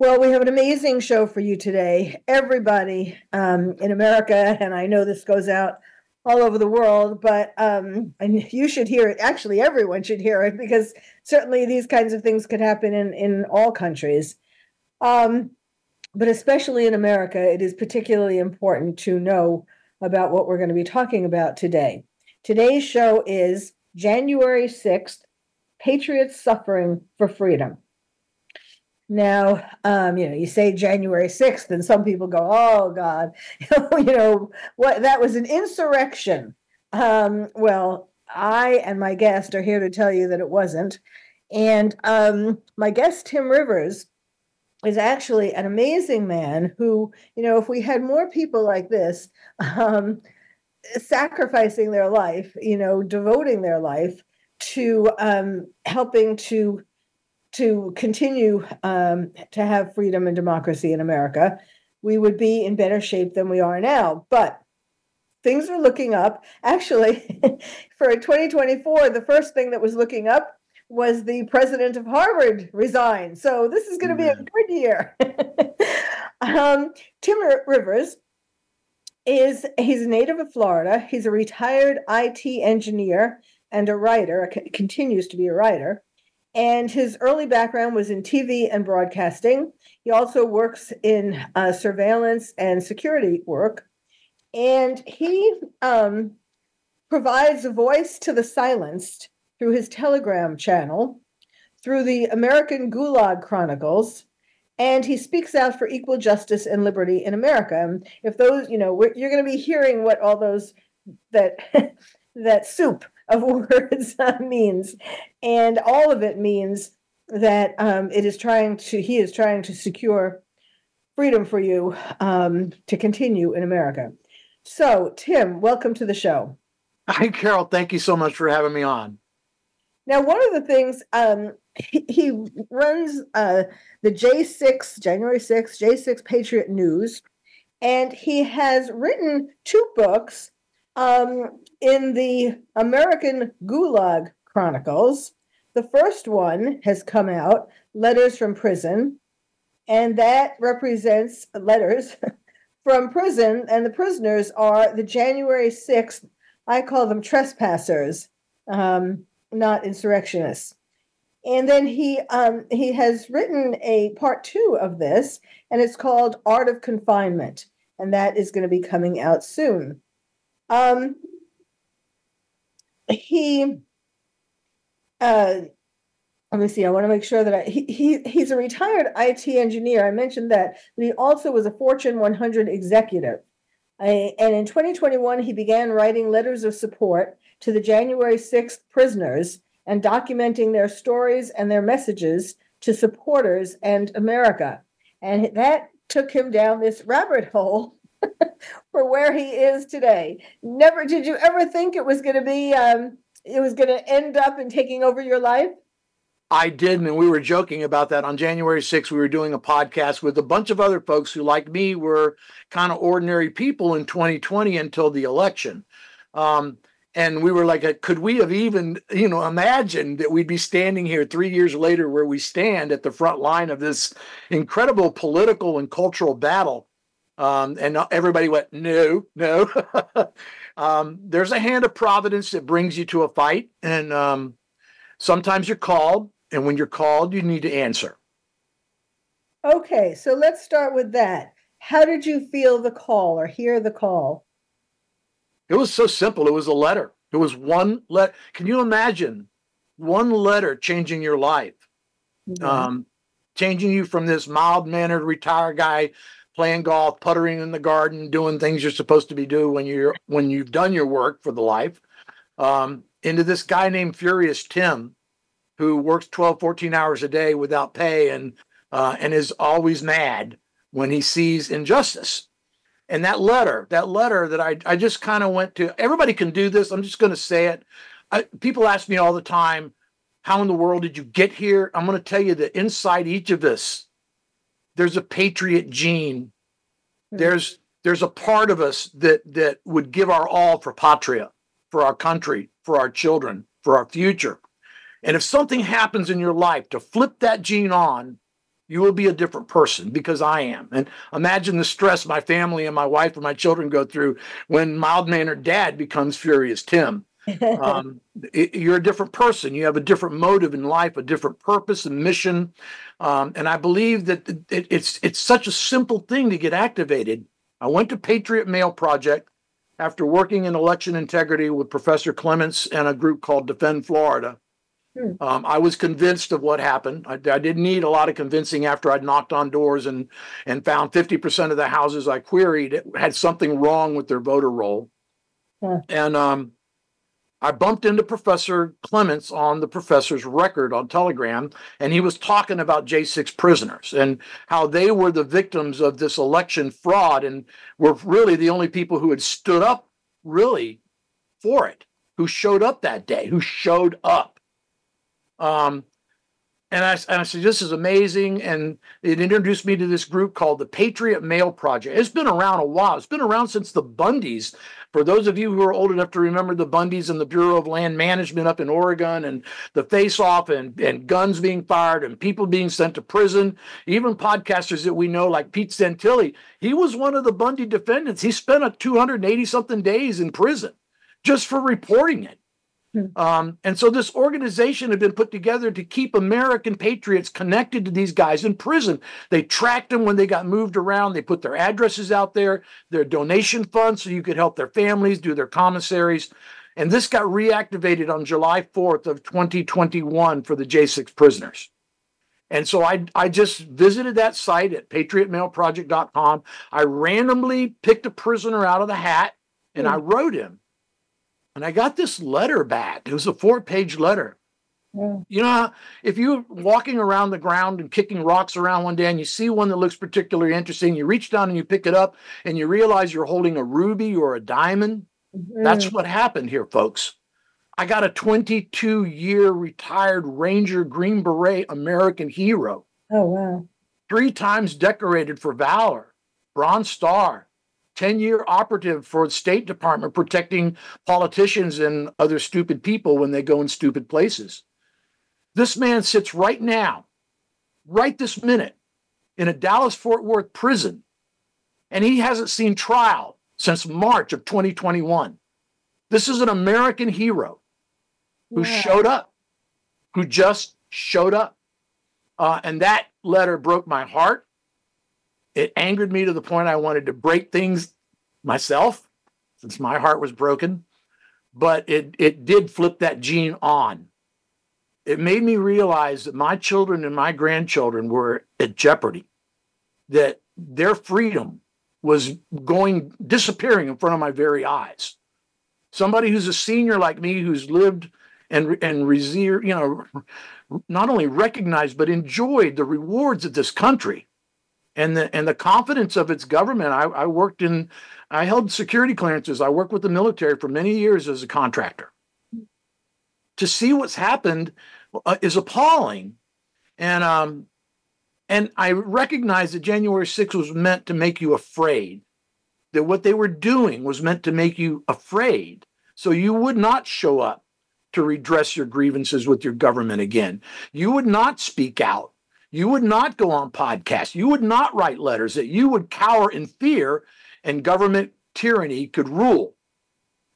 Well, we have an amazing show for you today. Everybody um, in America, and I know this goes out all over the world, but um, and you should hear it. Actually, everyone should hear it because certainly these kinds of things could happen in in all countries. Um, but especially in America, it is particularly important to know about what we're going to be talking about today. Today's show is January 6th Patriots Suffering for Freedom. Now, um, you know, you say January 6th, and some people go, oh, God, you know, what that was an insurrection. Um, well, I and my guest are here to tell you that it wasn't. And um, my guest, Tim Rivers, is actually an amazing man who, you know, if we had more people like this, um, sacrificing their life, you know, devoting their life to um, helping to to continue um, to have freedom and democracy in America, we would be in better shape than we are now. But things are looking up. Actually, for 2024, the first thing that was looking up was the president of Harvard resigned. So this is going to be a good year. um, Tim Rivers is he's a native of Florida. He's a retired IT engineer and a writer. Continues to be a writer and his early background was in TV and broadcasting. He also works in uh, surveillance and security work. And he um, provides a voice to the silenced through his Telegram channel, through the American Gulag Chronicles, and he speaks out for equal justice and liberty in America. And if those, you know, you're going to be hearing what all those that that soup of words means, and all of it means that um, it is trying to. He is trying to secure freedom for you um, to continue in America. So, Tim, welcome to the show. Hi, Carol. Thank you so much for having me on. Now, one of the things um, he, he, runs uh, the J6, January 6th, J6 Patriot News, and he has written two books um, in the American Gulag Chronicles, the first one has come out, Letters from Prison, and that represents letters from prison, and the prisoners are the January 6th, I call them trespassers, um, not insurrectionists. And then he um, he has written a part two of this, and it's called Art of Confinement, and that is going to be coming out soon. Um, he uh let me see i want to make sure that I, he, he he's a retired it engineer. I mentioned that but he also was a fortune 100 executive. I, and in 2021 he began writing letters of support to the january 6th prisoners and documenting their stories and their messages to supporters and america. And that took him down this rabbit hole for where he is today. Never did you ever think it was going to be um, it was going to end up in taking over your life? I didn't, and we were joking about that on January 6th. We were doing a podcast with a bunch of other folks who, like me, were kind of ordinary people in 2020 until the election. Um, and we were like, could we have even, you know, imagined that we'd be standing here three years later where we stand at the front line of this incredible political and cultural battle? Um, and everybody went, no, no. um, there's a hand of providence that brings you to a fight. And um, sometimes you're called. And when you're called, you need to answer. Okay, so let's start with that. How did you feel the call or hear the call? It was so simple. It was a letter. It was one let. Can you imagine one letter changing your life? Mm-hmm. Um, changing you from this mild mannered retired guy playing golf, puttering in the garden, doing things you're supposed to be doing when you're when you've done your work for the life. Um, into this guy named Furious Tim, who works 12, 14 hours a day without pay and uh, and is always mad when he sees injustice. And that letter, that letter that I, I just kind of went to, everybody can do this. I'm just going to say it. I, people ask me all the time, how in the world did you get here? I'm going to tell you that inside each of us, there's a patriot gene. Mm-hmm. There's there's a part of us that that would give our all for patria, for our country, for our children, for our future. And if something happens in your life to flip that gene on, you will be a different person because I am. And imagine the stress my family and my wife and my children go through when mild mannered dad becomes furious Tim. Um, it, you're a different person. You have a different motive in life, a different purpose and mission. Um, and I believe that it, it's it's such a simple thing to get activated. I went to Patriot Mail Project after working in election integrity with Professor Clements and a group called Defend Florida. Hmm. Um, I was convinced of what happened. I, I, didn't need a lot of convincing after I'd knocked on doors and and found 50% of the houses I queried had something wrong with their voter roll. Yeah. And um, I bumped into Professor Clements on the professor's record on Telegram, and he was talking about J6 prisoners and how they were the victims of this election fraud and were really the only people who had stood up really for it, who showed up that day, who showed up. Um, and I, and I said, this is amazing. And it introduced me to this group called the Patriot Mail Project. It's been around a while. It's been around since the Bundys. For those of you who are old enough to remember the Bundys and the Bureau of Land Management up in Oregon and the face off and, and guns being fired and people being sent to prison, even podcasters that we know like Pete Santilli, he was one of the Bundy defendants. He spent a 280 something days in prison just for reporting it. Hmm. Um, and so this organization had been put together to keep American patriots connected to these guys in prison. They tracked them when they got moved around. They put their addresses out there, their donation funds, so you could help their families do their commissaries. And this got reactivated on July 4th of 2021 for the J6 prisoners. And so I, I just visited that site at patriotmailproject.com. I randomly picked a prisoner out of the hat and I hmm. wrote him and I got this letter back. It was a four page letter. Yeah. You know, if you're walking around the ground and kicking rocks around one day and you see one that looks particularly interesting, you reach down and you pick it up and you realize you're holding a ruby or a diamond. Mm-hmm. That's what happened here, folks. I got a 22 year retired Ranger Green Beret American hero. Oh, wow. Three times decorated for valor, Bronze Star, 10 year operative for the State Department protecting politicians and other stupid people when they go in stupid places. This man sits right now, right this minute, in a Dallas Fort Worth prison, and he hasn't seen trial since March of 2021. This is an American hero who yeah. showed up, who just showed up. Uh, and that letter broke my heart. It angered me to the point I wanted to break things myself, since my heart was broken. But it it did flip that gene on. It made me realize that my children and my grandchildren were at jeopardy, that their freedom was going disappearing in front of my very eyes. Somebody who's a senior like me, who's lived and and revere, you know, not only recognized but enjoyed the rewards of this country and the and the confidence of its government. I, I worked in, I held security clearances. I worked with the military for many years as a contractor. To see what's happened uh, is appalling, and um, and I recognize that January 6th was meant to make you afraid. That what they were doing was meant to make you afraid, so you would not show up to redress your grievances with your government again. You would not speak out you would not go on podcasts. You would not write letters, that you would cower in fear and government tyranny could rule.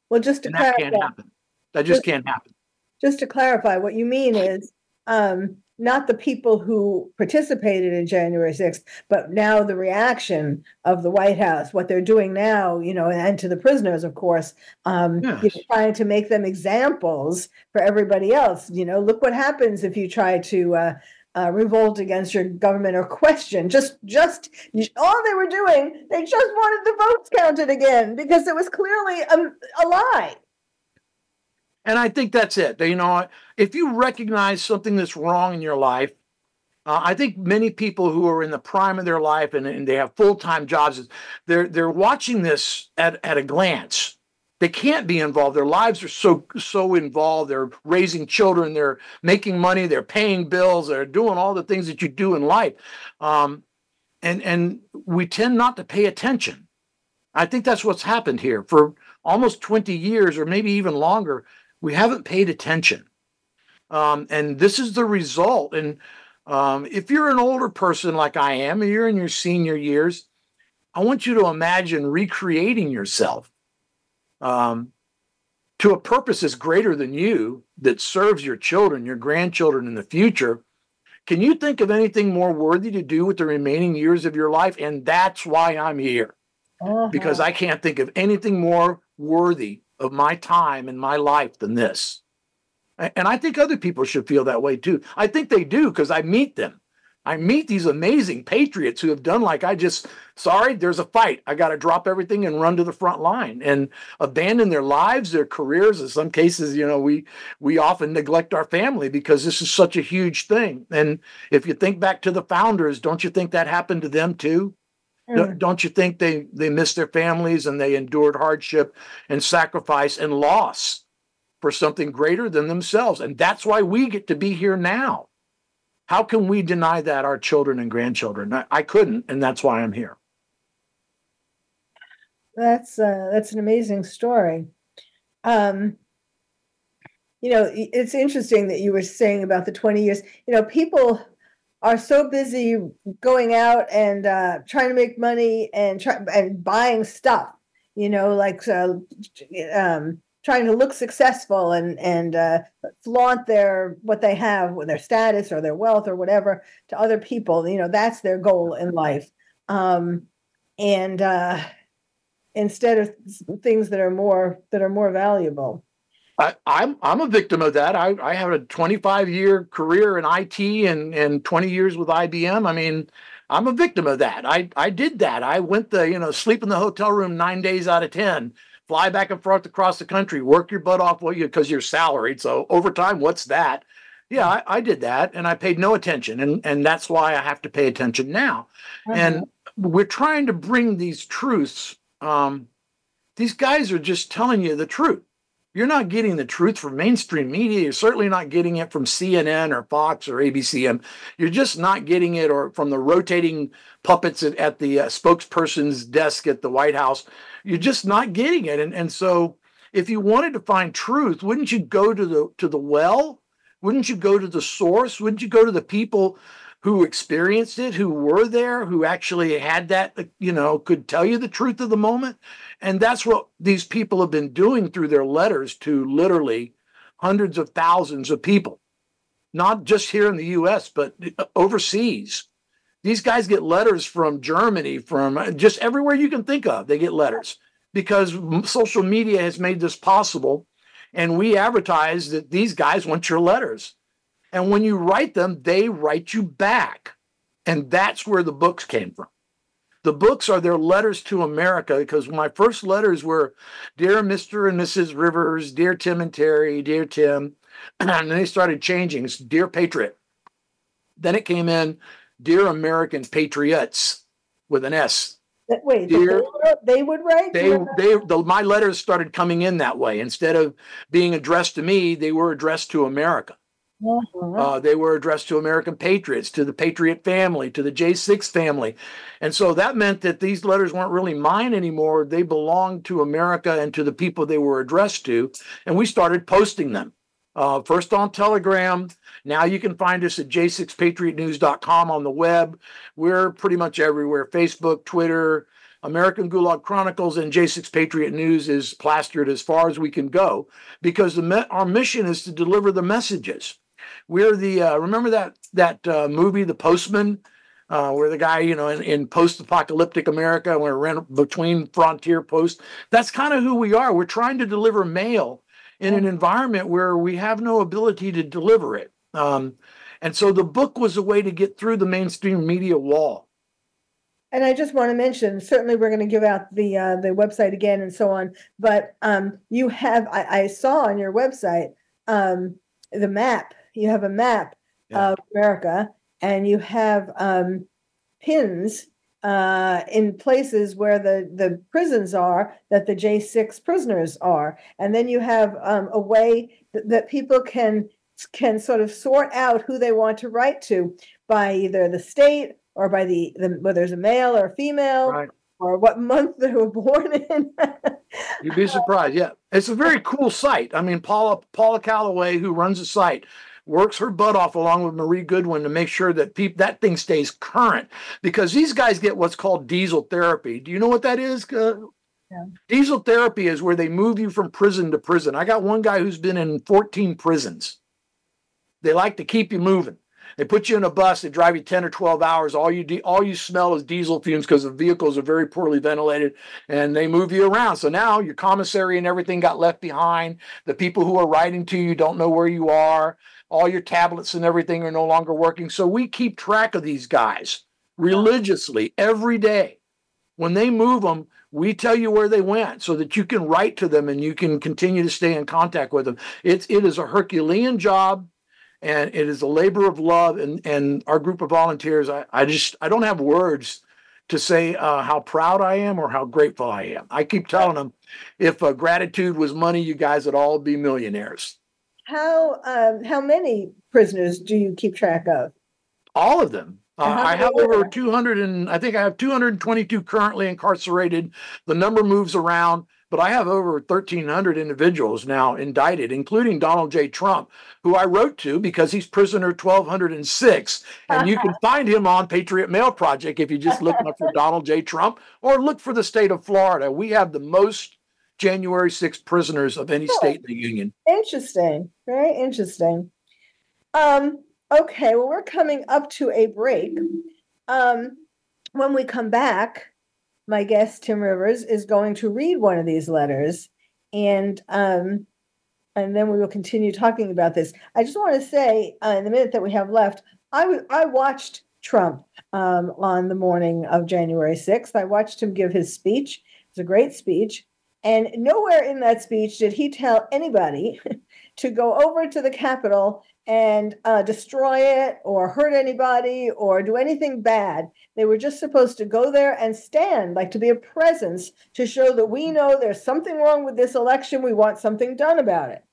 Well, just to and clarify, that can't happen. That just, just, can't happen. Just to clarify, what you mean is um, not the people who participated in January 6th, but now the reaction of the White House, what they're doing now, you know, and to the prisoners, of course, um, yes. you know, trying to make them examples for everybody else. You know, look what happens if you try to uh, uh, revolt against your government or question. Just, just all they were doing, they just wanted the votes counted again because it was clearly a, a lie. And I think that's it. You know, if you recognize something that's wrong in your life, Uh, I think many people who are in the prime of their life and, and they have full time jobs, they're they're watching this at, at a glance. They can't be involved. Their lives are so so involved. They're raising children. They're making money. They're paying bills. They're doing all the things that you do in life, um, and and we tend not to pay attention. I think that's what's happened here for almost twenty years, or maybe even longer. We haven't paid attention, um, and this is the result. And um, if you're an older person like I am, and you're in your senior years, I want you to imagine recreating yourself um, to a purpose that's greater than you, that serves your children, your grandchildren in the future. Can you think of anything more worthy to do with the remaining years of your life? And that's why I'm here, uh-huh. because I can't think of anything more worthy of my time and my life than this. And I think other people should feel that way too. I think they do because I meet them. I meet these amazing patriots who have done like I just, sorry, there's a fight. I got to drop everything and run to the front line and abandon their lives, their careers. In some cases, you know, we we often neglect our family because this is such a huge thing. And if you think back to the founders, don't you think that happened to them too? Mm. Don't you think they they missed their families and they endured hardship and sacrifice and loss? for something greater than themselves. And that's why we get to be here now. How can we deny that our children and grandchildren? I, I couldn't, and that's why I'm here. That's uh, that's an amazing story. Um, you know, it's interesting that you were saying about the 20 years. You know, people are so busy going out and uh, trying to make money and try, and buying stuff. You know, like uh, um, trying to look successful and and uh, flaunt their what they have, their status or their wealth or whatever to other people. You know, that's their goal in life. Um, and uh, instead of things that are more that are more valuable. I, am I'm, I'm a victim of that. I, I have a 25 year career in IT and and 20 years with IBM. I mean, I'm a victim of that. I I did that. I went the you know sleep in the hotel room nine days out of ten fly back and forth across the country, work your butt off well, you because you're salaried. So overtime, what's that? Yeah, I, I, did that and I paid no attention. And, and that's why I have to pay attention now. Mm-hmm. And we're trying to bring these truths. Um, these guys are just telling you the truth. You're not getting the truth from mainstream media. You're certainly not getting it from CNN or Fox or ABCM. You're just not getting it or from the rotating puppets at, at the uh, spokesperson's desk at the White House you're just not getting it. And, and so if you wanted to find truth, wouldn't you go to the to the well? Wouldn't you go to the source? Wouldn't you go to the people who experienced it, who were there, who actually had that, you know, could tell you the truth of the moment? And that's what these people have been doing through their letters to literally hundreds of thousands of people, not just here in the US, but overseas. These guys get letters from Germany, from uh, just everywhere you can think of. They get letters because social media has made this possible. And we advertise that these guys want your letters. And when you write them, they write you back. And that's where the books came from. The books are their letters to America because my first letters were Dear Mr. and Mrs. Rivers, Dear Tim and Terry, Dear Tim. And then they started changing. It's Dear Patriot. Then it came in Dear American Patriots with an S. Wait, Dear, they, would write. They, they, the, my letters started coming in that way. Instead of being addressed to me, they were addressed to America. Uh-huh. Uh, they were addressed to American patriots, to the Patriot family, to the J6 family. And so that meant that these letters weren't really mine anymore. They belonged to America and to the people they were addressed to. And we started posting them. Uh, first on Telegram, now you can find us at j6patriotnews.com on the web. We're pretty much everywhere Facebook, Twitter, American Gulag Chronicles, and J6 Patriot News is plastered as far as we can go because the, our mission is to deliver the messages. We're the, uh, remember that, that uh, movie, The Postman? Uh, where the guy, you know, in, in post-apocalyptic America, we're between frontier posts. That's kind of who we are. We're trying to deliver mail in an environment where we have no ability to deliver it. Um, and so the book was a way to get through the mainstream media wall. And I just want to mention, certainly we're going to give out the uh, the website again and so on. But um, you have, I, I, saw on your website um, the map. You have a map yeah. of America, and you have um, pins uh, in places where the, the prisons are that the J6 prisoners are. And then you have um, a way that, that people can can sort of sort out who they want to write to by either the state or by the, the whether it's a male or a female right. or what month they were born in. You'd be surprised. Yeah, it's a very cool site. I mean, Paula Paula Calloway, who runs the site, works her butt off along with Marie Goodwin to make sure that people that thing stays current because these guys get what's called diesel therapy. Do you know what that is? Uh, yeah. Diesel therapy is where they move you from prison to prison. I got one guy who's been in 14 prisons. They like to keep you moving. They put you in a bus. They drive you ten or twelve hours. All you de- all you smell is diesel fumes because the vehicles are very poorly ventilated, and they move you around. So now your commissary and everything got left behind. The people who are writing to you don't know where you are all your tablets and everything are no longer working. So we keep track of these guys religiously every day. When they move them, we tell you where they went so that you can write to them and you can continue to stay in contact with them. It's it is a Herculean job and it is a labor of love and and our group of volunteers I, I just I don't have words to say uh, how proud I am or how grateful I am. I keep telling them if uh, gratitude was money, you guys would all be millionaires. How um, how many prisoners do you keep track of? All of them. Uh, I have over 200 and I think I have 222 currently incarcerated. The number moves around, but I have over 1,300 individuals now indicted, including Donald J. Trump, who I wrote to because he's prisoner 1206. And you can find him on Patriot Mail Project if you just look up for Donald J. Trump or look for the state of Florida. We have the most January 6 prisoners of any oh, state in the union. Interesting. Very interesting. Um, okay, well, we're coming up to a break. Um, when we come back, my guest, Tim Rivers, is going to read one of these letters. And um, and then we will continue talking about this. I just want to say, uh, in the minute that we have left, I, w- I watched Trump um, on the morning of January 6th. I watched him give his speech. It was a great speech. And nowhere in that speech did he tell anybody to go over to the Capitol and uh, destroy it or hurt anybody or do anything bad. They were just supposed to go there and stand, like to be a presence to show that we know there's something wrong with this election. We want something done about it.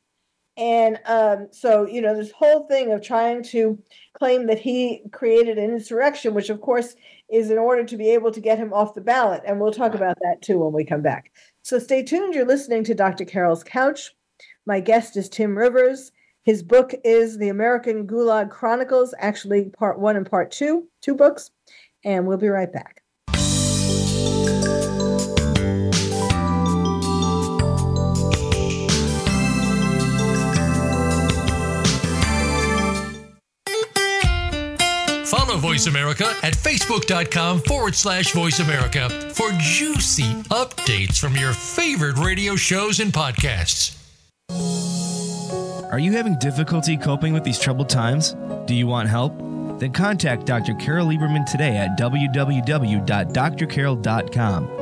And um, so, you know, this whole thing of trying to claim that he created an insurrection, which of course is in order to be able to get him off the ballot. And we'll talk about that too when we come back. So stay tuned. You're listening to Dr. Carol's Couch. My guest is Tim Rivers. His book is The American Gulag Chronicles, actually, part one and part two, two books. And we'll be right back. Voice America at facebook.com forward slash voice America for juicy updates from your favorite radio shows and podcasts. Are you having difficulty coping with these troubled times? Do you want help? Then contact Dr. Carol Lieberman today at www.drcarol.com.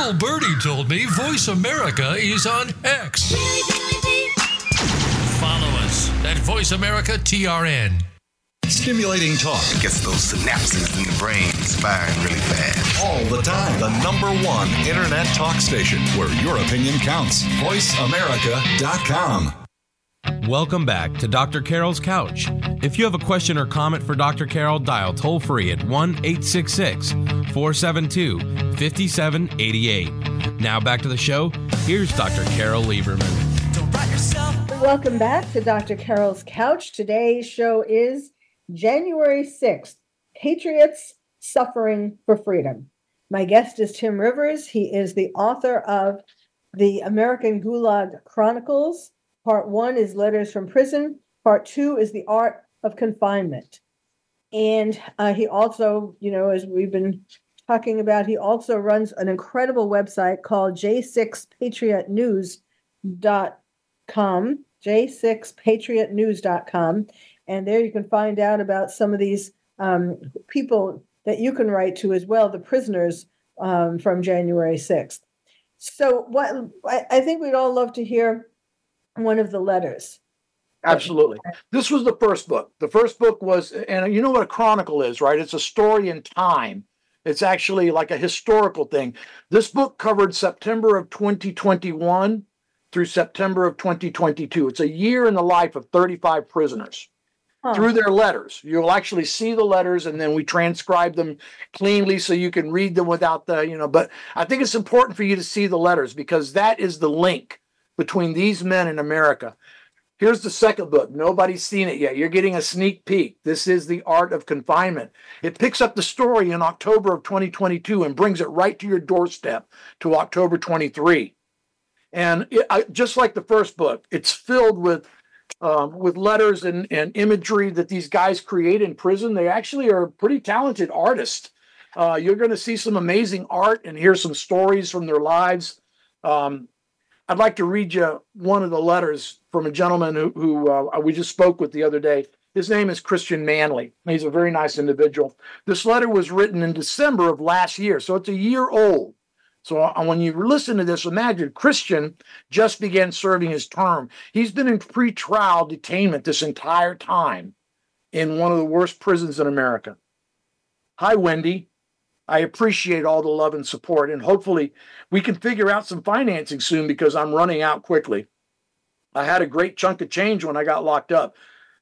A little birdie told me Voice America is on X. Follow us at Voice America TRN. Stimulating talk. It gets those synapses in the brain firing really fast. All the time. The number one internet talk station where your opinion counts. VoiceAmerica.com. Welcome back to Dr. Carol's Couch. If you have a question or comment for Dr. Carol, dial toll free at 1 866 472 5788. Now back to the show. Here's Dr. Carol Lieberman. Welcome back to Dr. Carol's Couch. Today's show is January 6th Patriots Suffering for Freedom. My guest is Tim Rivers. He is the author of The American Gulag Chronicles Part one is Letters from Prison. Part two is The Art of Confinement. And uh, he also, you know, as we've been talking about, he also runs an incredible website called j6patriotnews.com, j6patriotnews.com. And there you can find out about some of these um, people that you can write to as well, the prisoners um, from January 6th. So, what I, I think we'd all love to hear one of the letters. Absolutely. This was the first book. The first book was, and you know what a chronicle is, right? It's a story in time. It's actually like a historical thing. This book covered September of 2021 through September of 2022. It's a year in the life of 35 prisoners huh. through their letters. You'll actually see the letters and then we transcribe them cleanly so you can read them without the, you know, but I think it's important for you to see the letters because that is the link between these men in America. Here's the second book. Nobody's seen it yet. You're getting a sneak peek. This is The Art of Confinement. It picks up the story in October of 2022 and brings it right to your doorstep to October 23. And it, I, just like the first book, it's filled with um, with letters and, and imagery that these guys create in prison. They actually are pretty talented artists. Uh, you're going to see some amazing art and hear some stories from their lives. Um, I'd like to read you one of the letters from a gentleman who, who uh, we just spoke with the other day. His name is Christian Manley. He's a very nice individual. This letter was written in December of last year, so it's a year old. So uh, when you listen to this, imagine Christian just began serving his term. He's been in pretrial detainment this entire time in one of the worst prisons in America. Hi, Wendy. I appreciate all the love and support, and hopefully we can figure out some financing soon because I'm running out quickly. I had a great chunk of change when I got locked up,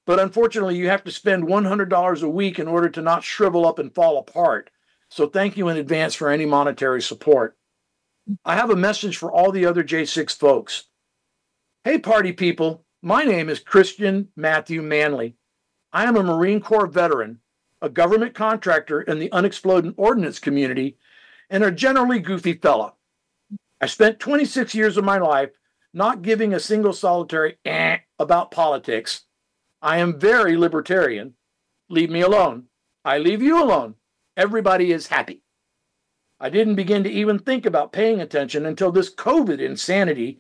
but unfortunately, you have to spend $100 a week in order to not shrivel up and fall apart. So thank you in advance for any monetary support. I have a message for all the other J6 folks. Hey, party people, my name is Christian Matthew Manley. I am a Marine Corps veteran a government contractor in the unexploded ordnance community, and a generally goofy fella. I spent 26 years of my life not giving a single solitary eh about politics. I am very libertarian. Leave me alone. I leave you alone. Everybody is happy. I didn't begin to even think about paying attention until this COVID insanity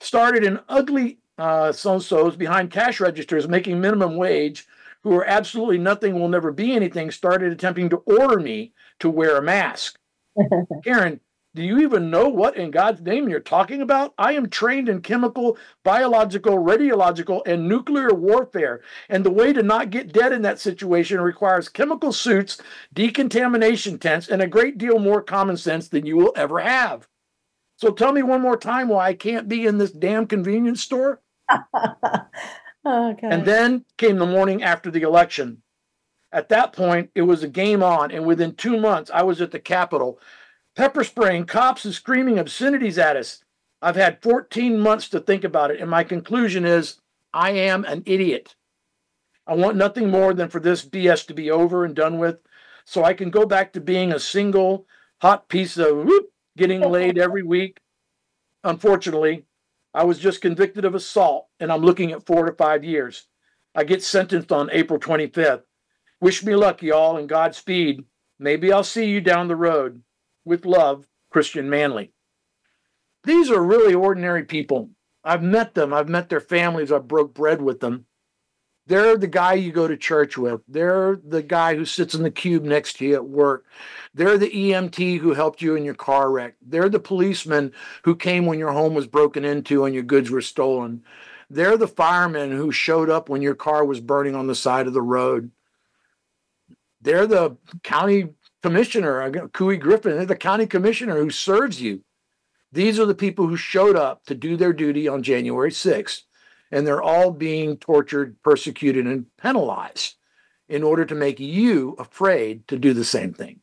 started in ugly uh, so-sos behind cash registers making minimum wage who are absolutely nothing will never be anything started attempting to order me to wear a mask. Karen, do you even know what in God's name you're talking about? I am trained in chemical, biological, radiological, and nuclear warfare. And the way to not get dead in that situation requires chemical suits, decontamination tents, and a great deal more common sense than you will ever have. So tell me one more time why I can't be in this damn convenience store. Okay. And then came the morning after the election. At that point, it was a game on, and within two months, I was at the Capitol, pepper spraying cops and screaming obscenities at us. I've had 14 months to think about it, and my conclusion is I am an idiot. I want nothing more than for this BS to be over and done with so I can go back to being a single hot piece of whoop, getting laid every week. Unfortunately, I was just convicted of assault and I'm looking at four to five years. I get sentenced on April 25th. Wish me luck, y'all, and Godspeed. Maybe I'll see you down the road. With love, Christian Manley. These are really ordinary people. I've met them, I've met their families, I've broke bread with them. They're the guy you go to church with. They're the guy who sits in the cube next to you at work. They're the EMT who helped you in your car wreck. They're the policeman who came when your home was broken into and your goods were stolen. They're the firemen who showed up when your car was burning on the side of the road. they're the county commissioner, uh, Couy Griffin, they're the county commissioner who serves you. These are the people who showed up to do their duty on January 6th, and they're all being tortured, persecuted, and penalized in order to make you afraid to do the same thing.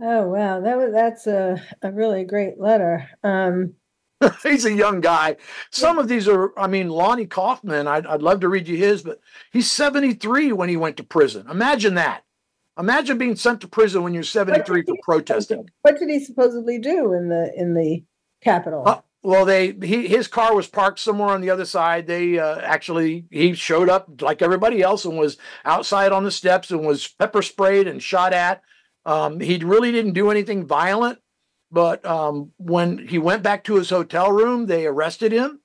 Oh wow, that was that's a, a really great letter. Um, he's a young guy. Some of these are, I mean, Lonnie Coffman. I'd, I'd love to read you his, but he's 73 when he went to prison. Imagine that. Imagine being sent to prison when you're 73 for protesting. What did he supposedly do in the in the Capitol? Uh, well, they he his car was parked somewhere on the other side. They uh, actually he showed up like everybody else and was outside on the steps and was pepper sprayed and shot at. Um, he really didn't do anything violent, but um, when he went back to his hotel room, they arrested him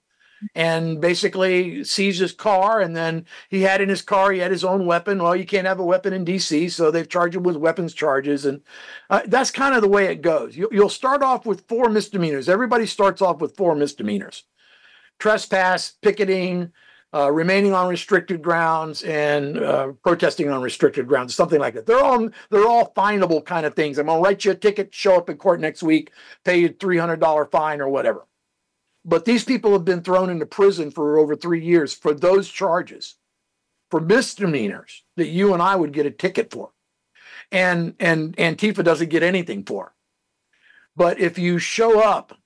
and basically seized his car. And then he had in his car, he had his own weapon. Well, you can't have a weapon in DC, so they've charged him with weapons charges. And uh, that's kind of the way it goes. You, you'll start off with four misdemeanors. Everybody starts off with four misdemeanors trespass, picketing, uh, remaining on restricted grounds and uh, protesting on restricted grounds, something like that. They're all they're all finable kind of things. I'm gonna write you a ticket, show up in court next week, pay you three hundred dollar fine or whatever. But these people have been thrown into prison for over three years for those charges, for misdemeanors that you and I would get a ticket for, and and Antifa doesn't get anything for. But if you show up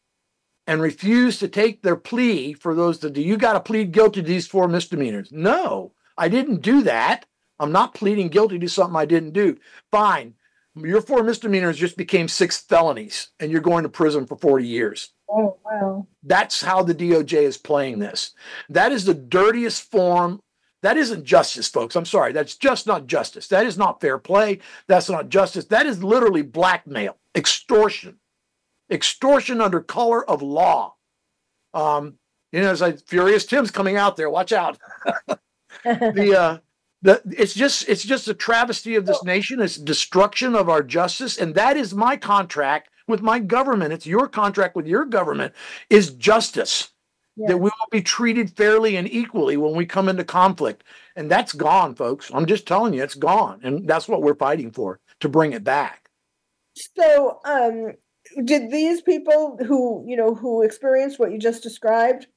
and refuse to take their plea for those that do you got to plead guilty to these four misdemeanors. No, I didn't do that. I'm not pleading guilty to something I didn't do. Fine. Your four misdemeanors just became six felonies and you're going to prison for 40 years. Oh, wow. That's how the DOJ is playing this. That is the dirtiest form. That isn't justice, folks. I'm sorry. That's just not justice. That is not fair play. That's not justice. That is literally blackmail, extortion extortion under color of law. Um, you know, it's like Furious Tim's coming out there. Watch out. the uh, the it's just it's just a travesty of this nation. It's destruction of our justice, and that is my contract with my government. It's your contract with your government. Is justice yeah. that we will be treated fairly and equally when we come into conflict, and that's gone, folks. I'm just telling you, it's gone, and that's what we're fighting for to bring it back. So, um, did these people who you know who experienced what you just described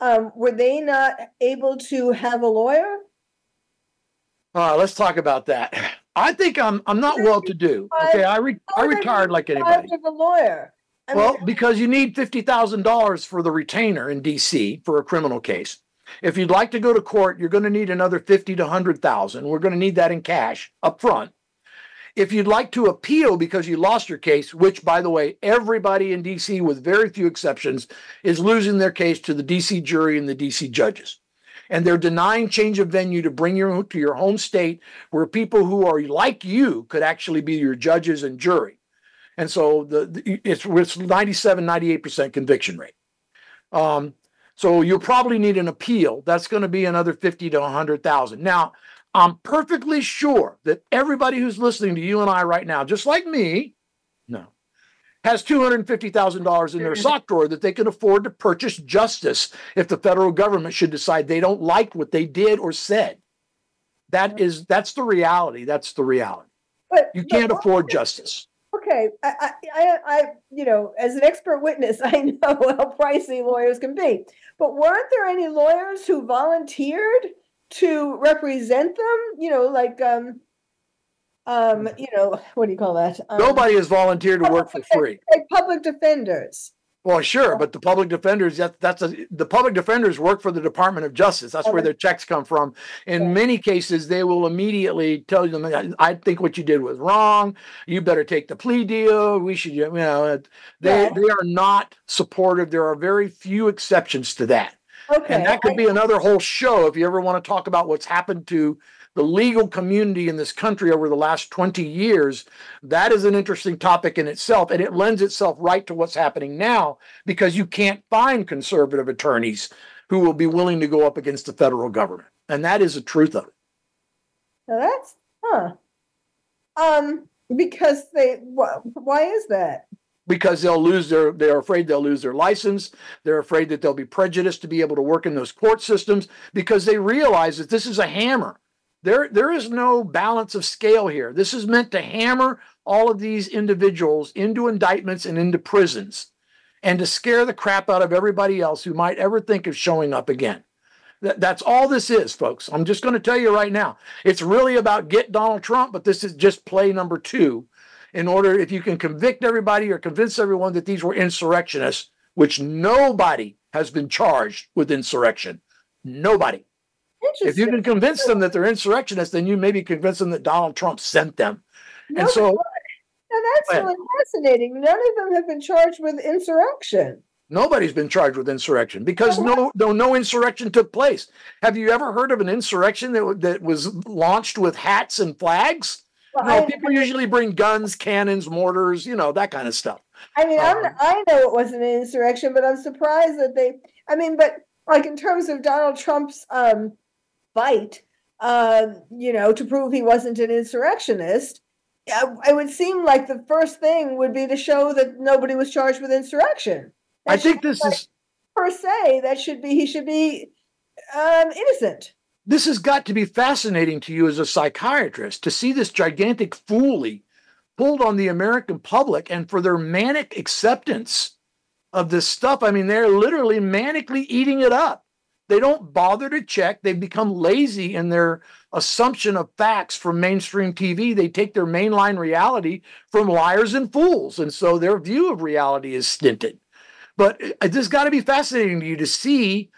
um, were they not able to have a lawyer uh, let's talk about that. I think i'm i'm not well to do okay? I re- i retired like anybody. a lawyer. I well mean, because you need $50000 for the retainer in dc for a criminal case. If you'd like to go to court you're going to need another 50 to 100000 we're going to need that in cash up front if you'd like to appeal because you lost your case, which, by the way, everybody in DC, with very few exceptions, is losing their case to the DC jury and the DC judges. And they're denying change of venue to bring you to your home state where people who are like you could actually be your judges and jury. And so the, the it's, it's 97, 98% conviction rate. Um, so you'll probably need an appeal. That's going to be another 50 to 100,000. Now, I'm perfectly sure that everybody who's listening to you and I right now, just like me, no, has $250,000 in their sock drawer that they can afford to purchase justice if the federal government should decide they don't like what they did or said. That is that's the reality. That's the reality. But, you can't but, afford justice. Okay, I, I, I, you know, as an expert witness, I know how pricey lawyers can be. But weren't there any lawyers who volunteered to represent them you know like um um you know what do you call that? Um, nobody has volunteered to work for free. public defenders. Well sure but the public defenders that, that's a, the public defenders work for the department of justice. That's where their checks come from. In yeah. many cases they will immediately tell them i think what you did was wrong. You better take the plea deal. We should you know they yeah. they are not supportive. There are very few exceptions to that Okay. And that could be another whole show if you ever want to talk about what's happened to the legal community in this country over the last 20 years. That is an interesting topic in itself. And it lends itself right to what's happening now because you can't find conservative attorneys who will be willing to go up against the federal government. And that is the truth of it. Now that's, huh. Um, because they, wh- why is that? Because they'll lose their they're afraid they'll lose their license they're afraid that they'll be prejudiced to be able to work in those court systems because they realize that this is a hammer There, there is no balance of scale here. This is meant to hammer all of these individuals into indictments and into prisons and to scare the crap out of everybody else who might ever think of showing up again. That, that's all this is, folks. I'm just going to tell you right now. It's really about get Donald Trump, but this is just play number two. In order, if you can convict everybody or convince everyone that these were insurrectionists, which nobody has been charged with insurrection. Nobody. If you can convince them that they're insurrectionists, then you maybe convince them that Donald Trump sent them. No, and so now that's really fascinating. None of them have been charged with insurrection. Nobody's been charged with insurrection because no, no, no insurrection took place. Have you ever heard of an insurrection that, that was launched with hats and flags? Well, no, I, people usually bring guns, cannons, mortars, you know, that kind of stuff. I mean, um, i know it wasn't an insurrection, but I'm surprised that they. I mean, but like in terms of Donald Trump's um, fight, uh, you know, to prove he wasn't an insurrectionist, it would seem like the first thing would be to show that nobody was charged with insurrection. That I think this like, is per se that should be he should be um, innocent. This has got to be fascinating to you as a psychiatrist to see this gigantic foolery pulled on the American public and for their manic acceptance of this stuff. I mean, they're literally manically eating it up. They don't bother to check. They've become lazy in their assumption of facts from mainstream TV. They take their mainline reality from liars and fools. And so their view of reality is stinted. But uh, this has got to be fascinating to you to see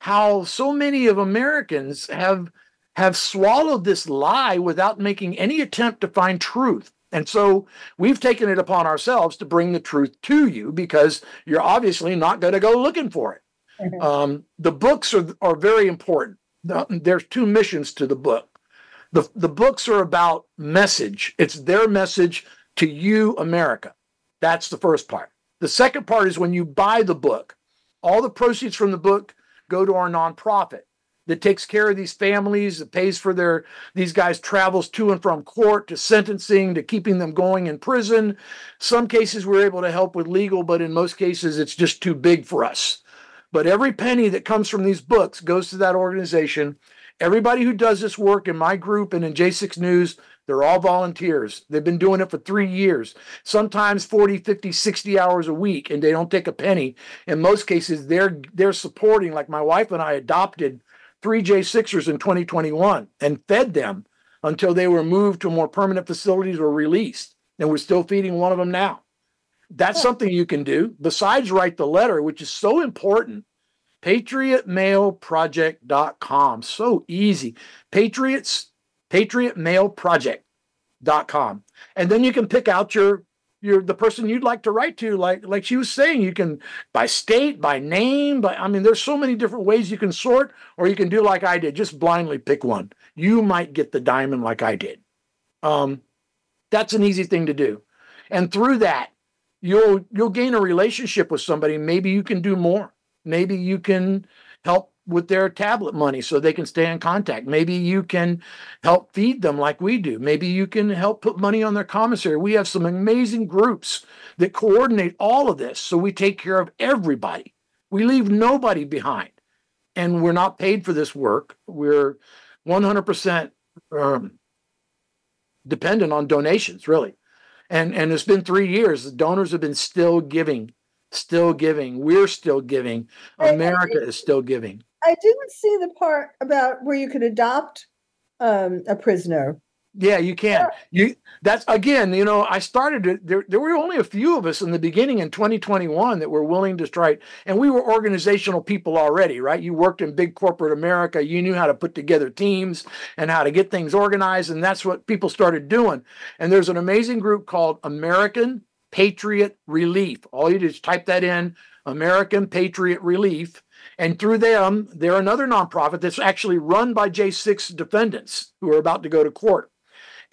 how so many of Americans have have swallowed this lie without making any attempt to find truth. And so we've taken it upon ourselves to bring the truth to you because you're obviously not going to go looking for it. Mm-hmm. Um, the books are, are very important. There's two missions to the book. The, the books are about message, it's their message to you, America. That's the first part. The second part is when you buy the book, all the proceeds from the book go to our nonprofit that takes care of these families, that pays for their these guys travels to and from court to sentencing to keeping them going in prison. Some cases we're able to help with legal, but in most cases it's just too big for us. But every penny that comes from these books goes to that organization. Everybody who does this work in my group and in J6 News, they're all volunteers. They've been doing it for three years, sometimes 40, 50, 60 hours a week, and they don't take a penny. In most cases, they're they're supporting, like my wife and I adopted three J6ers in 2021 and fed them until they were moved to more permanent facilities or released. And we're still feeding one of them now. That's something you can do besides write the letter, which is so important. PatriotMailProject.com. So easy. Patriots, PatriotMailProject.com. And then you can pick out your your the person you'd like to write to. Like like she was saying you can by state by name by i mean there's so many different ways you can sort or you can do like i did just blindly pick one. You might get the diamond like i did. Um, that's an easy thing to do. And through that you'll you'll gain a relationship with somebody. Maybe you can do more. Maybe you can help with their tablet money so they can stay in contact. Maybe you can help feed them like we do. Maybe you can help put money on their commissary. We have some amazing groups that coordinate all of this so we take care of everybody. We leave nobody behind and we're not paid for this work. We're 100% um, dependent on donations really. And and it's been three years. The donors have been still giving still giving. We're still giving. America is still giving i didn't see the part about where you could adopt um, a prisoner yeah, you can. You that's again, you know, I started it. There, there were only a few of us in the beginning in 2021 that were willing to strike, and we were organizational people already, right? You worked in big corporate America. You knew how to put together teams and how to get things organized, and that's what people started doing. And there's an amazing group called American Patriot Relief. All you do is type that in, American Patriot Relief. And through them, they're another nonprofit that's actually run by J6 defendants who are about to go to court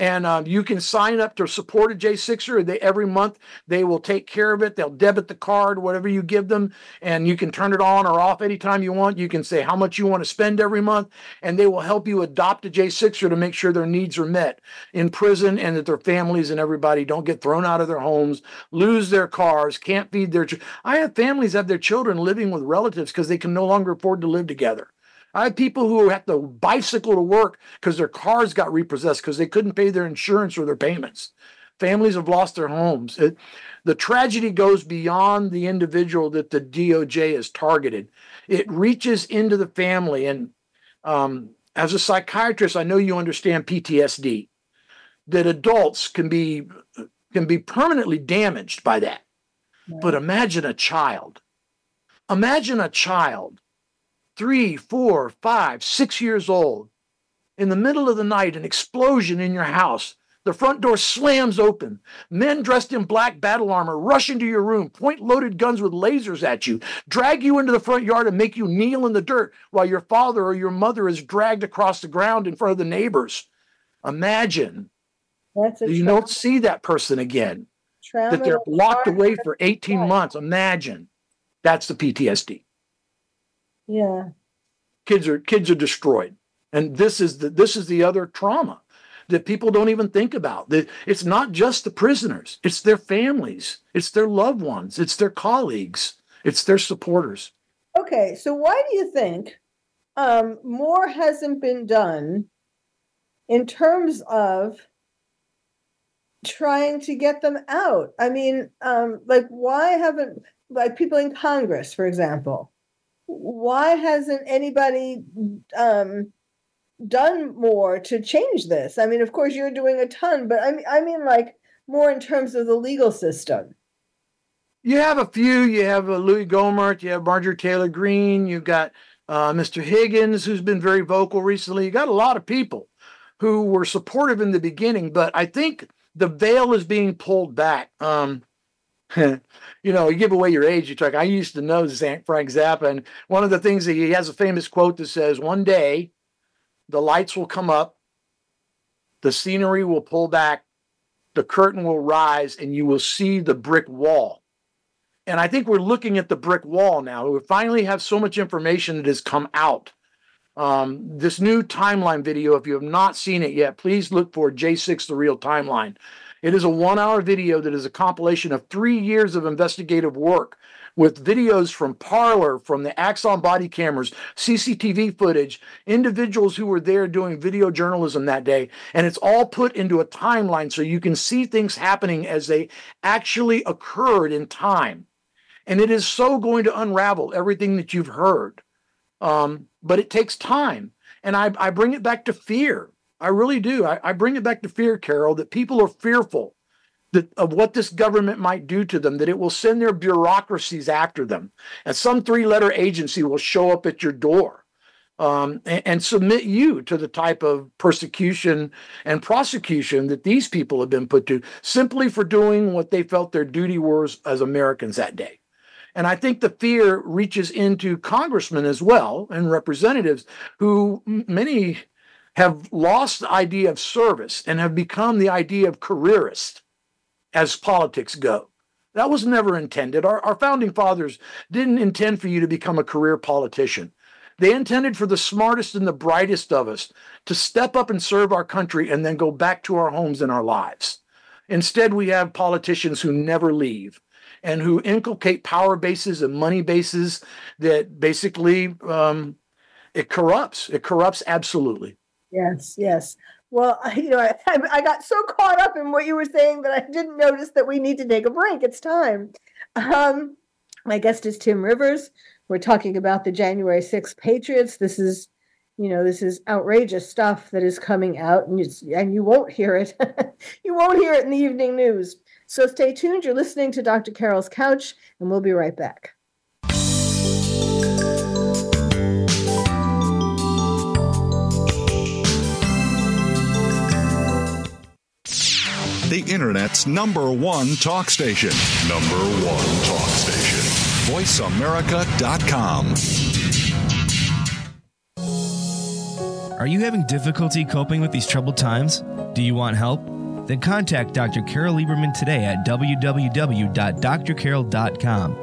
and um, you can sign up to support a J6er. They every month they will take care of it. They'll debit the card, whatever you give them, and you can turn it on or off anytime you want. You can say how much you want to spend every month, and they will help you adopt a J6er to make sure their needs are met in prison and that their families and everybody don't get thrown out of their homes, lose their cars, can't feed their. Ch- I have families have their children living with relatives because they can no longer afford to live together. I have people who have to bicycle to work because their cars got repossessed because they couldn't pay their insurance or their payments. Families have lost their homes. It, the tragedy goes beyond the individual that the DOJ has targeted. It reaches into the family. And um, as a psychiatrist, I know you understand PTSD. That adults can be can be permanently damaged by that. Right. But imagine a child. Imagine a child, three, four, five, six years old, in the middle of the night, an explosion in your house the front door slams open. Men dressed in black battle armor rush into your room, point loaded guns with lasers at you, drag you into the front yard and make you kneel in the dirt while your father or your mother is dragged across the ground in front of the neighbors. Imagine That's you don't see that person again. Trauma that they're locked away for 18 life. months. Imagine. That's the PTSD. Yeah. Kids are kids are destroyed. And this is the this is the other trauma that people don't even think about. That it's not just the prisoners, it's their families, it's their loved ones, it's their colleagues, it's their supporters. Okay, so why do you think um, more hasn't been done in terms of trying to get them out? I mean, um, like, why haven't, like, people in Congress, for example, why hasn't anybody um, done more to change this? I mean, of course, you're doing a ton, but I mean, I mean, like more in terms of the legal system. You have a few. You have uh, Louis Gohmert. You have Marjorie Taylor Greene. You've got uh, Mr. Higgins, who's been very vocal recently. You got a lot of people who were supportive in the beginning, but I think the veil is being pulled back. Um, you know, you give away your age. You talk. I used to know Frank Zappa, and one of the things that he has a famous quote that says, "One day, the lights will come up, the scenery will pull back, the curtain will rise, and you will see the brick wall. And I think we're looking at the brick wall now. We finally have so much information that has come out. Um, this new timeline video, if you have not seen it yet, please look for J6 The Real Timeline. It is a one hour video that is a compilation of three years of investigative work with videos from Parler, from the Axon body cameras, CCTV footage, individuals who were there doing video journalism that day. And it's all put into a timeline so you can see things happening as they actually occurred in time. And it is so going to unravel everything that you've heard. Um, but it takes time. And I, I bring it back to fear. I really do. I, I bring it back to fear, Carol, that people are fearful that, of what this government might do to them, that it will send their bureaucracies after them. And some three letter agency will show up at your door um, and, and, submit you to the type of persecution and prosecution that these people have been put to simply for doing what they felt their duty was as Americans that day. And I think the fear reaches into congressmen as well and representatives who many have lost the idea of service and have become the idea of careerist as politics go. That was never intended. Our, our founding fathers didn't intend for you to become a career politician. They intended for the smartest and the brightest of us to step up and serve our country and then go back to our homes and our lives. Instead, we have politicians who never leave and who inculcate power bases and money bases that basically um, it corrupts. It corrupts absolutely. Yes, yes. Well, you know, I, I got so caught up in what you were saying that I didn't notice that we need to take a break. It's time. Um, my guest is Tim Rivers. We're talking about the January 6th Patriots. This is, you know, this is outrageous stuff that is coming out, and, and you won't hear it. you won't hear it in the evening news. So stay tuned. You're listening to Dr. Carol's Couch, and we'll be right back. The Internet's number one talk station. Number one talk station. VoiceAmerica.com. Are you having difficulty coping with these troubled times? Do you want help? Then contact Dr. Carol Lieberman today at www.drcarol.com.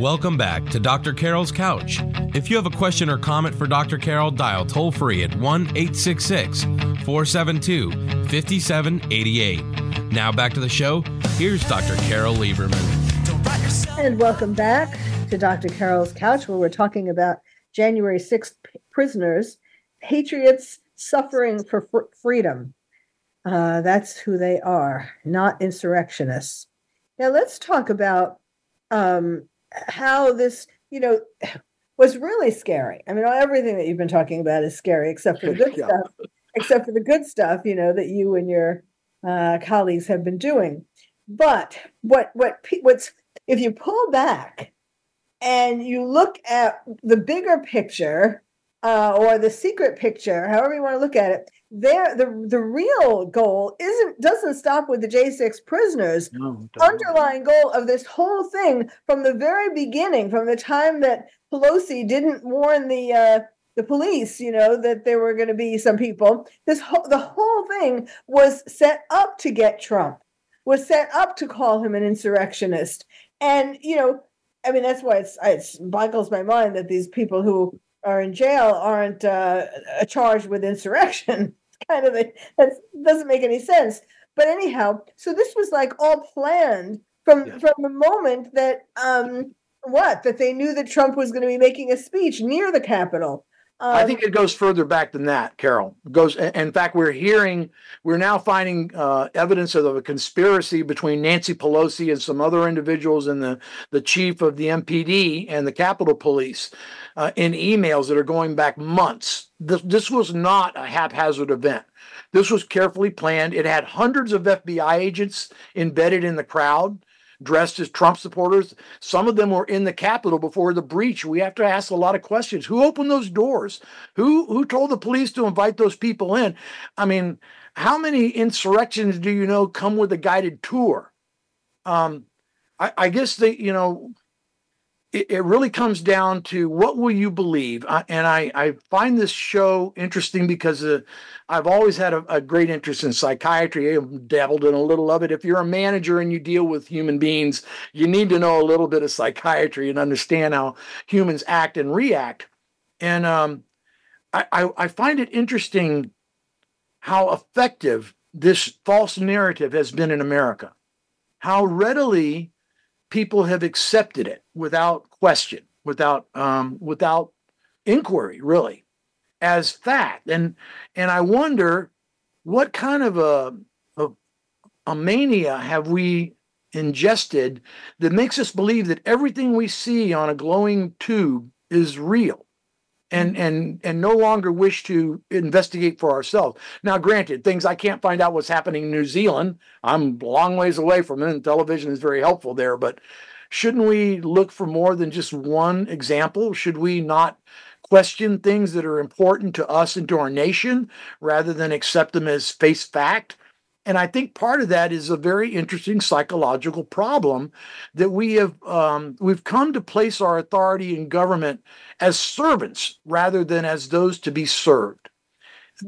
Welcome back to Dr. Carol's Couch. If you have a question or comment for Dr. Carol, dial toll free at 1 866 472 5788. Now back to the show. Here's Dr. Carol Lieberman. And welcome back to Dr. Carol's Couch, where we're talking about January 6th prisoners, patriots suffering for fr- freedom. Uh, that's who they are, not insurrectionists. Now, let's talk about um, how this, you know, was really scary. I mean, everything that you've been talking about is scary, except for the good Yeah. stuff. Except for the good stuff, you know, that you and your uh, colleagues have been doing. But what what what's if you pull back and you look at the bigger picture uh, or the secret picture, however you want to look at it, there the the real goal isn't doesn't stop with the J6 prisoners No, underlying goal of this whole thing from the very beginning, from the time that Pelosi didn't warn the uh, the police, you know, that there were going to be some people. This whole the whole thing was set up to get Trump, was set up to call him an insurrectionist, and you know, I mean, that's why it's it boggles my mind that these people who are in jail aren't uh, charged with insurrection. kind of a, that doesn't make any sense. But anyhow, so this was like all planned from Yeah. from the moment that um what that they knew that Trump was going to be making a speech near the Capitol. Um, I think it goes further back than that, Carol. It goes. In fact, we're hearing, we're now finding uh, evidence of a conspiracy between Nancy Pelosi and some other individuals and the the chief of the MPD and the Capitol Police uh, in emails that are going back months. This this was not a haphazard event. This was carefully planned. It had hundreds of FBI agents embedded in the crowd dressed as Trump supporters. Some of them were in the Capitol before the breach. We have to ask a lot of questions. Who opened those doors? Who who told the police to invite those people in? I mean, how many insurrections do you know come with a guided tour? Um, I, I guess they, you know, it, it really comes down to what will you believe? I, and I, I find this show interesting because uh, I've always had a, a great interest in psychiatry. I've dabbled in a little of it. If you're a manager and you deal with human beings, you need to know a little bit of psychiatry and understand how humans act and react. And um, I, I, I find it interesting how effective this false narrative has been in America, how readily people have accepted it without question, without um, without inquiry, really, as fact. And and I wonder what kind of a a, a mania have we ingested that makes us believe that everything we see on a glowing tube is real and mm-hmm. and and no longer wish to investigate for ourselves. Now, granted, things I can't find out what's happening in New Zealand. I'm a long ways away from it, and television is very helpful there. But shouldn't we look for more than just one example? Should we not question things that are important to us and to our nation rather than accept them as face fact? And I think part of that is a very interesting psychological problem that we have um, we've come to place our authority in government as servants rather than as those to be served.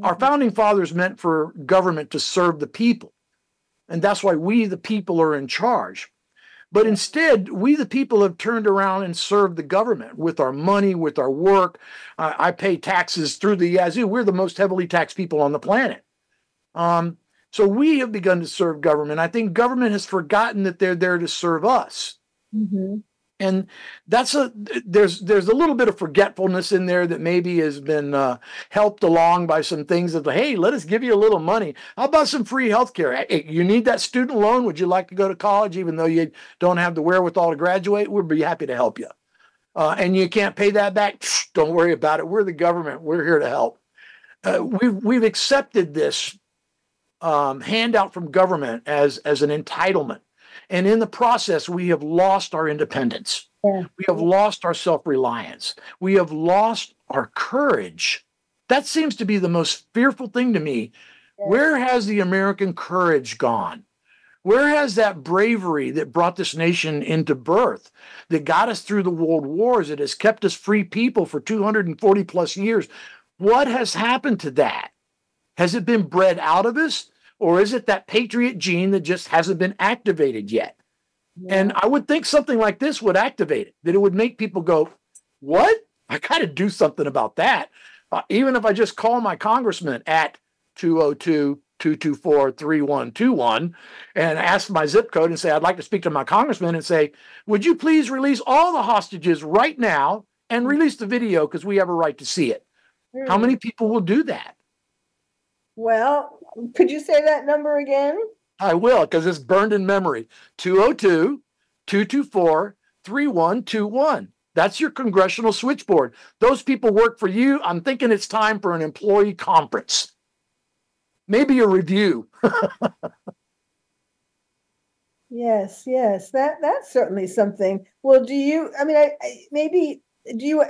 Our founding fathers meant for government to serve the people, and that's why we, the people, are in charge. But instead, we the people have turned around and served the government with our money, with our work. Uh, I pay taxes through the Yazoo. We're the most heavily taxed people on the planet. Um, so we have begun to serve government. I think government has forgotten that they're there to serve us. Mm-hmm. And that's a there's there's a little bit of forgetfulness in there that maybe has been uh, helped along by some things that hey let us give you a little money. How about some free health care hey, you need that student loan? Would you like to go to college? Even though you don't have the wherewithal to graduate we'd be happy to help you. Uh, and you can't pay that back? Don't worry about it. We're the government. We're here to help. Uh, we've we've accepted this um, handout from government as as an entitlement and in the process, we have lost our independence. Yeah. We have lost our self reliance. We have lost our courage. That seems to be the most fearful thing to me. Yeah. Where has the American courage gone? Where has that bravery that brought this nation into birth, that got us through the world wars, that has kept us free people for 240 plus years? What has happened to that? Has it been bred out of us? Or is it that patriot gene that just hasn't been activated yet? Yeah. And I would think something like this would activate it, that it would make people go, What? I got to do something about that. Uh, even if I just call my congressman at 202 224 3121 and ask my zip code and say, I'd like to speak to my congressman and say, Would you please release all the hostages right now and release the video because we have a right to see it? Mm. How hmm. many people will do that? Well, could you say that number again? I will, because it's burned in memory 202 224 3121. That's your congressional switchboard. Those people work for you. I'm thinking it's time for an employee conference, maybe a review. yes, yes, that that's certainly something. Well, do you? I mean, I, I maybe do you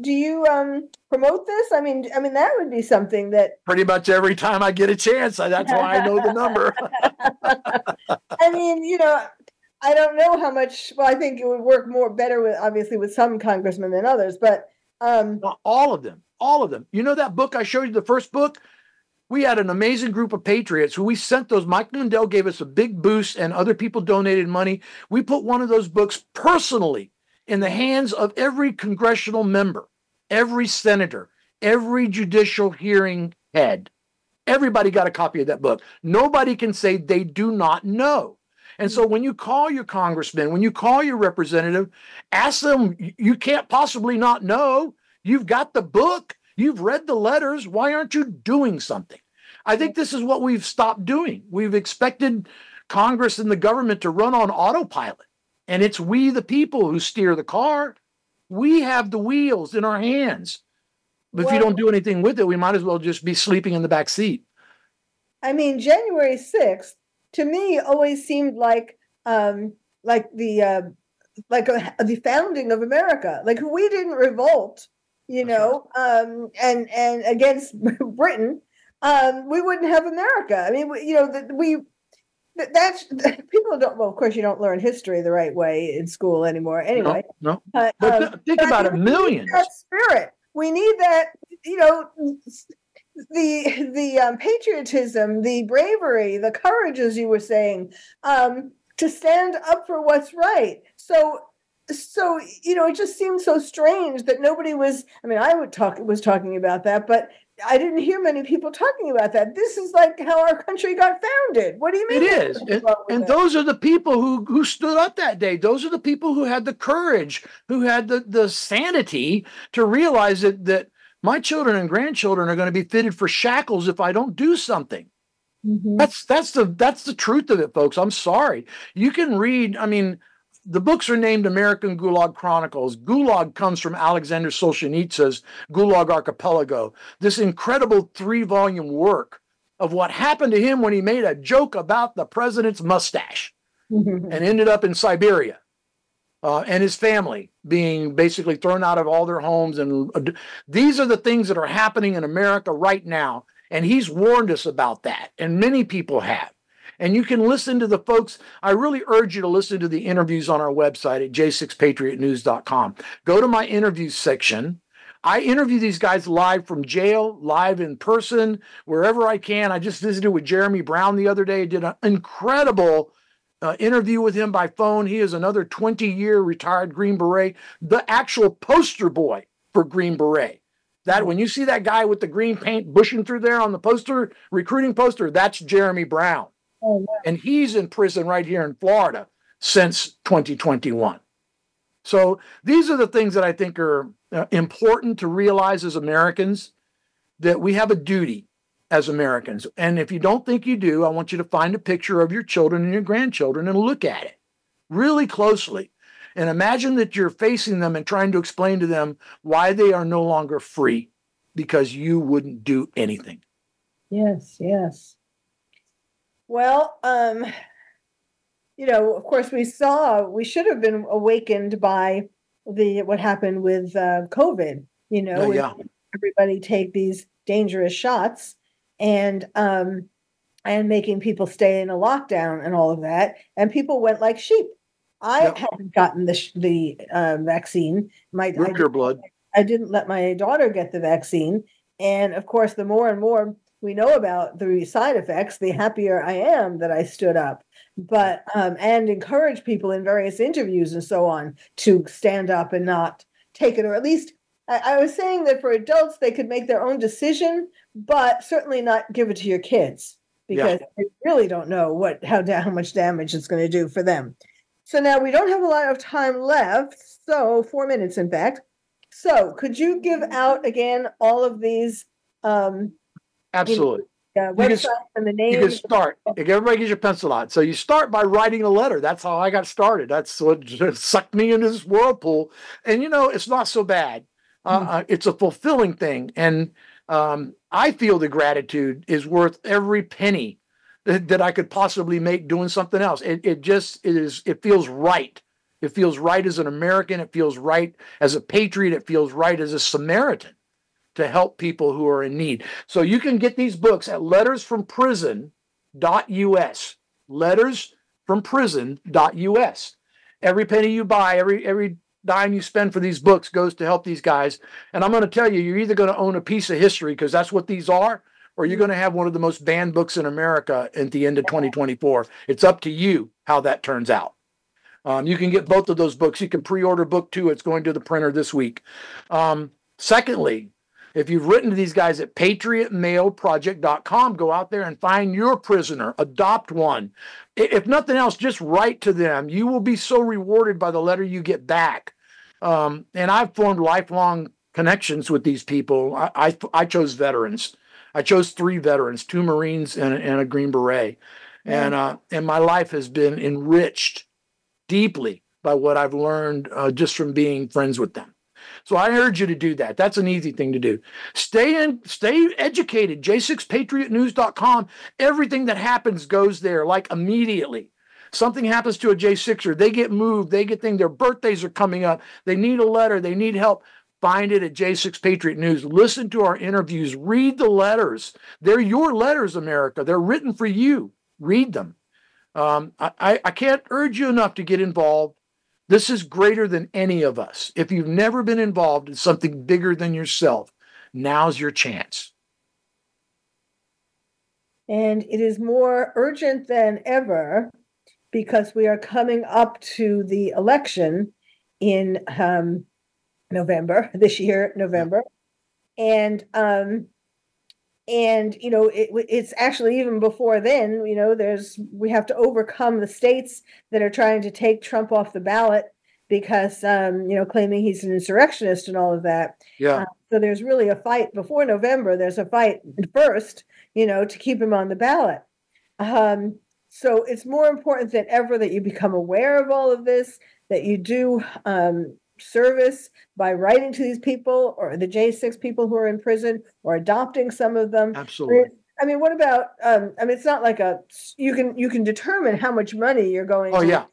do you um promote this? I mean i mean that would be something that pretty much every time i get a chance that's why i know the number. I mean you know i don't know how much well i think it would work more better with obviously with some congressmen than others but um all of them all of them. You know that book i showed you the first book? We had an amazing group of patriots who we sent those mike lindell gave us a big boost and other people donated money. We put one of those books personally in the hands of every congressional member, every senator, every judicial hearing head. Everybody got a copy of that book. Nobody can say they do not know. And so when you call your congressman, when you call your representative, ask them, you can't possibly not know. You've got the book, you've read the letters. Why aren't you doing something? I think this is what we've stopped doing. We've expected Congress and the government to run on autopilot. And it's we, the people, who steer the car. We have the wheels in our hands. But well, if you don't do anything with it, we might as well just be sleeping in the back seat. I mean, January 6th to me always seemed like um, like the uh, like a, the founding of America. Like we didn't revolt, you know, um, and and against Britain, um, we wouldn't have America. I mean, we, you know, the, we that's people don't well of course you don't learn history the right way in school anymore anyway. no, no. but, but um, think about it millions. that spirit. We need that you know the the um, patriotism the bravery the courage as you were saying um, to stand up for what's right. So so you know it just seems so strange that nobody was i mean i would talk was talking about that but I didn't hear many people talking about that. This is like how our country got founded. What do you mean? It is. And, and those are the people who who stood up that day. Those are the people who had the courage, who had the, the sanity to realize that that my children and grandchildren are going to be fitted for shackles if I don't do something. Mm-hmm. That's that's the that's the truth of it, folks. I'm sorry. You can read, I mean, the books are named American Gulag Chronicles. Gulag comes from Alexander Solzhenitsyn's Gulag Archipelago, this incredible three volume work of what happened to him when he made a joke about the president's mustache and ended up in Siberia. Uh, and his family being basically thrown out of all their homes. And uh, these are the things that are happening in America right now. And he's warned us about that, and many people have. And you can listen to the folks. I really urge you to listen to the interviews on our website at j6patriotnews.com. Go to my interviews section. I interview these guys live from jail, live in person, wherever I can. I just visited with Jeremy Brown the other day. Did an incredible uh, interview with him by phone. He is another 20 year retired Green Beret, the actual poster boy for Green Beret. That when you see that guy with the green paint bushing through there on the poster, recruiting poster, that's Jeremy Brown. Oh, wow. And he's in prison right here in Florida since 2021. So these are the things that I think are uh, important to realize as Americans that we have a duty as Americans. And if you don't think you do, I want you to find a picture of your children and your grandchildren and look at it really closely. And imagine that you're facing them and trying to explain to them why they are no longer free because you wouldn't do anything. Yes, yes. Well, um, you know, of course, we saw we should have been awakened by the what happened with uh, COVID. You know, oh, yeah. everybody take these dangerous shots, and um, and making people stay in a lockdown and all of that, and people went like sheep. I yep. haven't gotten the the uh, vaccine. My your blood. I didn't let my daughter get the vaccine, and of course, the more and more we know about the side effects, the happier I am that I stood up. But um, and encourage people in various interviews and so on to stand up and not take it, or at least I, I was saying that for adults they could make their own decision, but certainly not give it to your kids because yeah. they really don't know what how how much damage it's going to do for them. So now we don't have a lot of time left, so four minutes in fact. So could you give out again all of these um, Absolutely. Uh, website and the name. You can start. Everybody gets your pencil out. So you start by writing a letter. That's how I got started. That's what sucked me into this whirlpool. And you know, it's not so bad. Uh, mm-hmm. it's a fulfilling thing, and um, I feel the gratitude is worth every penny that, that I could possibly make doing something else. It, it just it is. It feels right. It feels right as an American. It feels right as a patriot. It feels right as a Samaritan to help people who are in need. So you can get these books at lettersfromprison.us. Lettersfromprison.us. Every penny you buy, every every dime you spend for these books goes to help these guys. And I'm going to tell you, you're either going to own a piece of history because that's what these are, or you're going to have one of the most banned books in America at the end of 2024. It's up to you how that turns out. Um, you can get both of those books. You can pre-order book two. It's going to the printer this week. Um, secondly, if you've written to these guys at patriotmailproject.com, go out there and find your prisoner, adopt one. If nothing else, just write to them. You will be so rewarded by the letter you get back. Um, and I've formed lifelong connections with these people. I, I, I, chose veterans. I chose three veterans, two Marines and, and a Green Beret. And, uh, and my life has been enriched deeply by what I've learned uh, just from being friends with them. So I urge you to do that. That's an easy thing to do. Stay in, stay educated. J6patriotnews.com. Everything that happens goes there like immediately. Something happens to a J6er, they get moved, they get things, their birthdays are coming up, they need a letter, they need help. Find it at J6 Patriot News. Listen to our interviews. Read the letters. They're your letters, America. They're written for you. Read them. Um, I, I can't urge you enough to get involved. This is greater than any of us. If you've never been involved in something bigger than yourself, now's your chance. And it is more urgent than ever because we are coming up to the election in um, November, this year, November. And um, and you know it, it's actually even before then you know there's we have to overcome the states that are trying to take trump off the ballot because um, you know claiming he's an insurrectionist and all of that. Yeah. Uh, so there's really a fight before november there's a fight first you know to keep him on the ballot. Um, so it's more important than ever that you become aware of all of this that you do um, service by writing to these people or the J6 people who are in prison or adopting some of them. Absolutely. I mean, what about? Um, I mean, it's not like a you can you can determine how much money you're going. Oh yeah,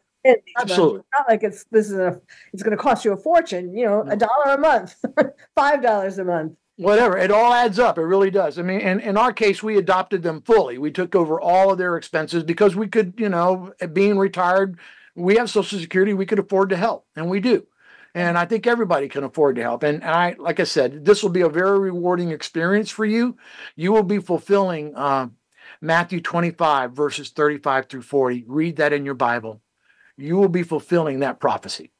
absolutely. It's not like it's this is a it's going to cost you a fortune. You know, a dollar a month, five dollars a month. Whatever, it all adds up. It really does. I mean, in, in our case, we adopted them fully. We took over all of their expenses because we could, you know, being retired, we have Social Security, we could afford to help, and we do and I think everybody can afford to help. And, and I, like I said, this will be a very rewarding experience for you. You will be fulfilling uh, Matthew 25, verses 35 through 40. Read that in your Bible. You will be fulfilling that prophecy.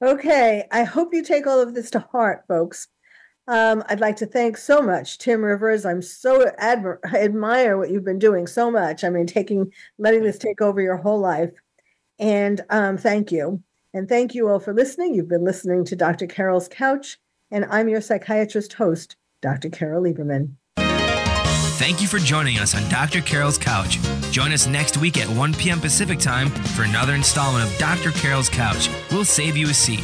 Okay, I hope you take all of this to heart, folks. Um, I'd like to thank so much Tim Rivers. I'm so admir- admire what you've been doing so much. I mean, taking letting this take over your whole life. And um, thank you. And thank you all for listening. You've been listening to Dr. Carol's Couch, and I'm your psychiatrist host, Dr. Carol Lieberman. Thank you for joining us on Dr. Carol's Couch. Join us next week at 1 p.m. Pacific Time for another installment of Dr. Carol's Couch. We'll save you a seat.